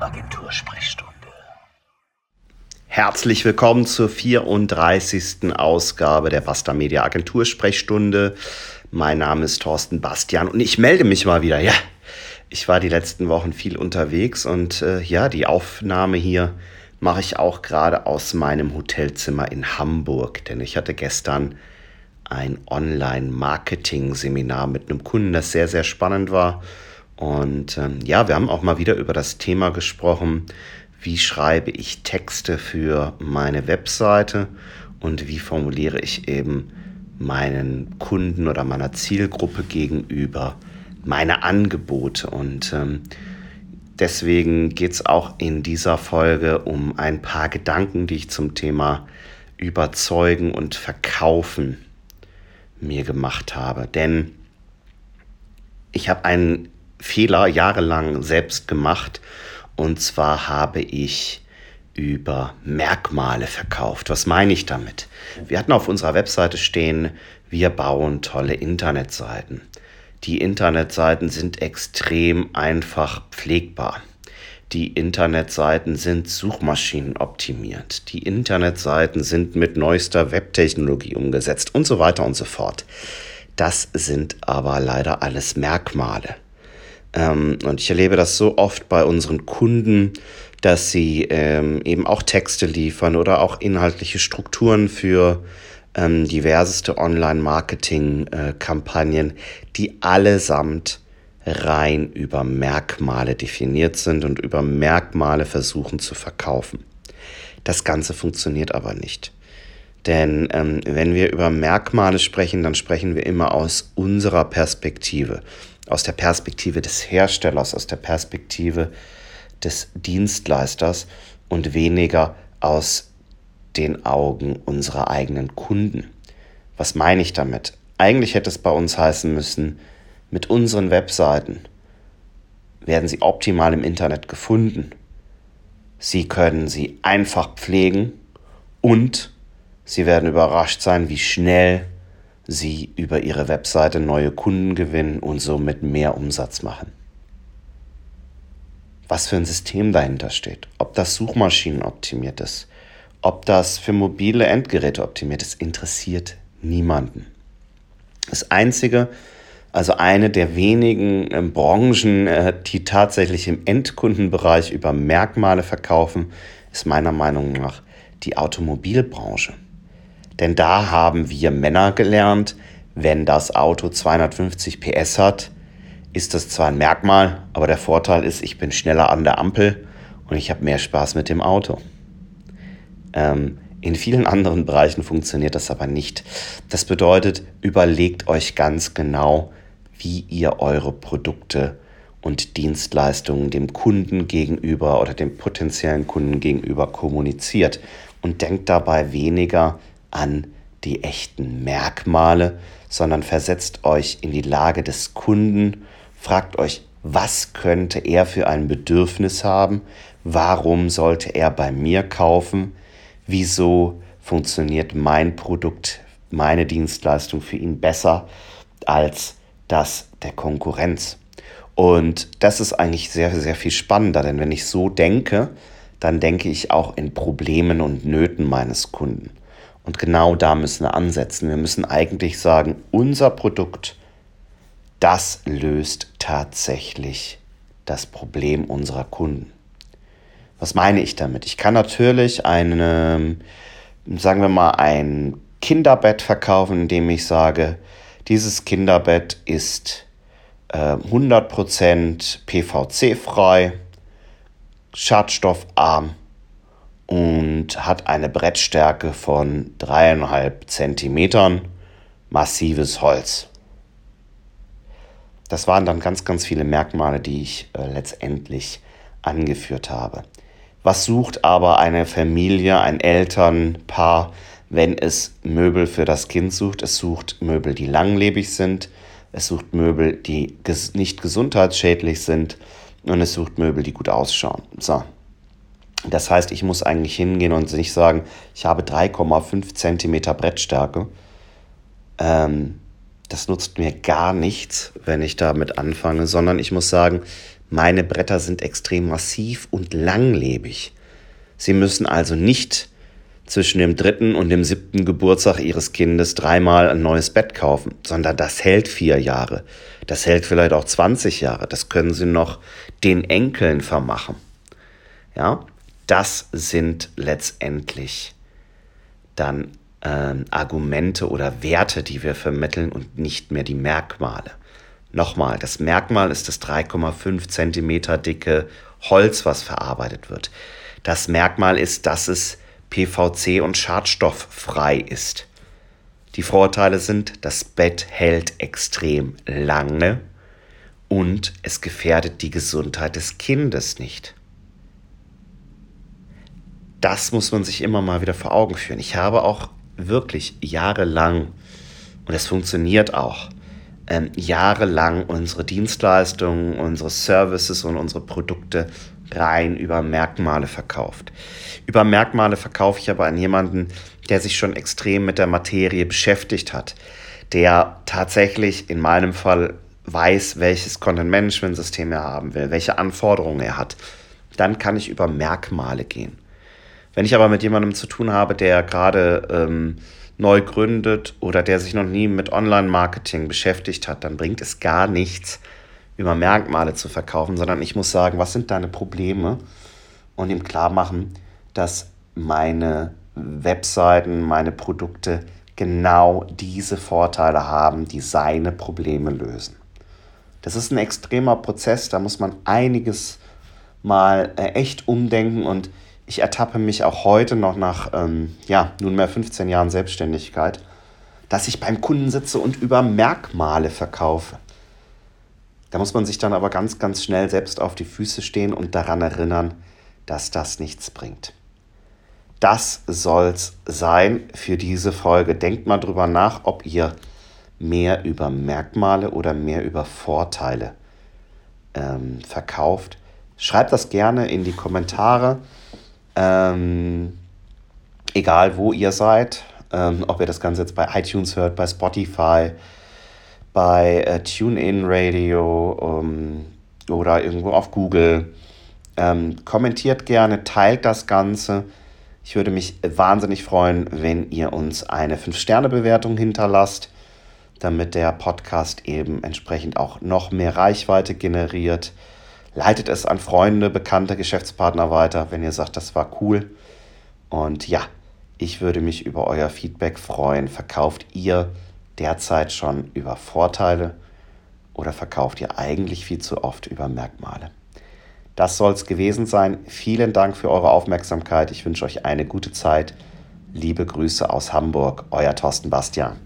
Agentursprechstunde. Herzlich willkommen zur 34. Ausgabe der Basta Media Agentursprechstunde. Mein Name ist Thorsten Bastian und ich melde mich mal wieder. Ja, ich war die letzten Wochen viel unterwegs und äh, ja, die Aufnahme hier mache ich auch gerade aus meinem Hotelzimmer in Hamburg, denn ich hatte gestern ein Online-Marketing-Seminar mit einem Kunden, das sehr, sehr spannend war. Und ähm, ja, wir haben auch mal wieder über das Thema gesprochen, wie schreibe ich Texte für meine Webseite und wie formuliere ich eben meinen Kunden oder meiner Zielgruppe gegenüber meine Angebote. Und ähm, deswegen geht es auch in dieser Folge um ein paar Gedanken, die ich zum Thema Überzeugen und Verkaufen mir gemacht habe. Denn ich habe einen Fehler jahrelang selbst gemacht. Und zwar habe ich über Merkmale verkauft. Was meine ich damit? Wir hatten auf unserer Webseite stehen, wir bauen tolle Internetseiten. Die Internetseiten sind extrem einfach pflegbar. Die Internetseiten sind Suchmaschinen optimiert. Die Internetseiten sind mit neuester Webtechnologie umgesetzt und so weiter und so fort. Das sind aber leider alles Merkmale. Ähm, und ich erlebe das so oft bei unseren Kunden, dass sie ähm, eben auch Texte liefern oder auch inhaltliche Strukturen für ähm, diverseste Online-Marketing-Kampagnen, äh, die allesamt rein über Merkmale definiert sind und über Merkmale versuchen zu verkaufen. Das Ganze funktioniert aber nicht. Denn ähm, wenn wir über Merkmale sprechen, dann sprechen wir immer aus unserer Perspektive, aus der Perspektive des Herstellers, aus der Perspektive des Dienstleisters und weniger aus den Augen unserer eigenen Kunden. Was meine ich damit? Eigentlich hätte es bei uns heißen müssen, mit unseren Webseiten werden sie optimal im Internet gefunden. Sie können sie einfach pflegen und sie werden überrascht sein, wie schnell sie über ihre Webseite neue Kunden gewinnen und somit mehr Umsatz machen. Was für ein System dahinter steht, ob das Suchmaschinen optimiert ist, ob das für mobile Endgeräte optimiert ist, interessiert niemanden. Das Einzige, also eine der wenigen äh, Branchen, äh, die tatsächlich im Endkundenbereich über Merkmale verkaufen, ist meiner Meinung nach die Automobilbranche. Denn da haben wir Männer gelernt, wenn das Auto 250 PS hat, ist das zwar ein Merkmal, aber der Vorteil ist, ich bin schneller an der Ampel und ich habe mehr Spaß mit dem Auto. Ähm, in vielen anderen Bereichen funktioniert das aber nicht. Das bedeutet, überlegt euch ganz genau, wie ihr eure Produkte und Dienstleistungen dem Kunden gegenüber oder dem potenziellen Kunden gegenüber kommuniziert und denkt dabei weniger an die echten Merkmale, sondern versetzt euch in die Lage des Kunden, fragt euch, was könnte er für ein Bedürfnis haben, warum sollte er bei mir kaufen, wieso funktioniert mein Produkt, meine Dienstleistung für ihn besser als das der Konkurrenz. Und das ist eigentlich sehr, sehr viel spannender, denn wenn ich so denke, dann denke ich auch in Problemen und Nöten meines Kunden. Und genau da müssen wir ansetzen. Wir müssen eigentlich sagen, unser Produkt, das löst tatsächlich das Problem unserer Kunden. Was meine ich damit? Ich kann natürlich eine, sagen wir mal, ein Kinderbett verkaufen, indem ich sage, dieses Kinderbett ist äh, 100% PVC-frei, schadstoffarm und hat eine Brettstärke von dreieinhalb Zentimetern, massives Holz. Das waren dann ganz, ganz viele Merkmale, die ich äh, letztendlich angeführt habe. Was sucht aber eine Familie, ein Elternpaar, wenn es Möbel für das Kind sucht? Es sucht Möbel, die langlebig sind, es sucht Möbel, die ges nicht gesundheitsschädlich sind und es sucht Möbel, die gut ausschauen. So. Das heißt, ich muss eigentlich hingehen und nicht sagen, ich habe 3,5 cm Brettstärke. Ähm, das nutzt mir gar nichts, wenn ich damit anfange, sondern ich muss sagen, Meine Bretter sind extrem massiv und langlebig. Sie müssen also nicht zwischen dem dritten und dem siebten Geburtstag ihres Kindes dreimal ein neues Bett kaufen, sondern das hält vier Jahre. Das hält vielleicht auch 20 Jahre. Das können sie noch den Enkeln vermachen. Ja, das sind letztendlich dann ähm, Argumente oder Werte, die wir vermitteln und nicht mehr die Merkmale. Nochmal, das Merkmal ist das 3,5 Zentimeter dicke Holz, was verarbeitet wird. Das Merkmal ist, dass es PVC und schadstofffrei ist. Die Vorteile sind, das Bett hält extrem lange und es gefährdet die Gesundheit des Kindes nicht. Das muss man sich immer mal wieder vor Augen führen. Ich habe auch wirklich jahrelang, und es funktioniert auch, ähm, jahrelang unsere Dienstleistungen, unsere Services und unsere Produkte rein über Merkmale verkauft. Über Merkmale verkaufe ich aber an jemanden, der sich schon extrem mit der Materie beschäftigt hat, der tatsächlich in meinem Fall weiß, welches Content-Management-System er haben will, welche Anforderungen er hat. Dann kann ich über Merkmale gehen. Wenn ich aber mit jemandem zu tun habe, der gerade ähm, neu gründet oder der sich noch nie mit Online-Marketing beschäftigt hat, dann bringt es gar nichts, über Merkmale zu verkaufen, sondern ich muss sagen, was sind deine Probleme und ihm klar machen, dass meine Webseiten, meine Produkte genau diese Vorteile haben, die seine Probleme lösen. Das ist ein extremer Prozess, da muss man einiges mal äh, echt umdenken und ich ertappe mich auch heute noch nach ähm, ja, nunmehr 15 Jahren Selbstständigkeit, dass ich beim Kunden sitze und über Merkmale verkaufe. Da muss man sich dann aber ganz, ganz schnell selbst auf die Füße stehen und daran erinnern, dass das nichts bringt. Das soll's sein für diese Folge. Denkt mal drüber nach, ob ihr mehr über Merkmale oder mehr über Vorteile ähm, verkauft. Schreibt das gerne in die Kommentare. Ähm, egal wo ihr seid, ähm, ob ihr das Ganze jetzt bei iTunes hört, bei Spotify, bei äh, TuneIn Radio ähm, oder irgendwo auf Google. Ähm, kommentiert gerne, teilt das Ganze. Ich würde mich wahnsinnig freuen, wenn ihr uns eine 5-Sterne-Bewertung hinterlasst, damit der Podcast eben entsprechend auch noch mehr Reichweite generiert. Leitet es an Freunde, Bekannte, Geschäftspartner weiter, wenn ihr sagt, das war cool. Und ja, ich würde mich über euer Feedback freuen. Verkauft ihr derzeit schon über Vorteile oder verkauft ihr eigentlich viel zu oft über Merkmale? Das soll es gewesen sein. Vielen Dank für eure Aufmerksamkeit. Ich wünsche euch eine gute Zeit. Liebe Grüße aus Hamburg, euer Thorsten Bastian.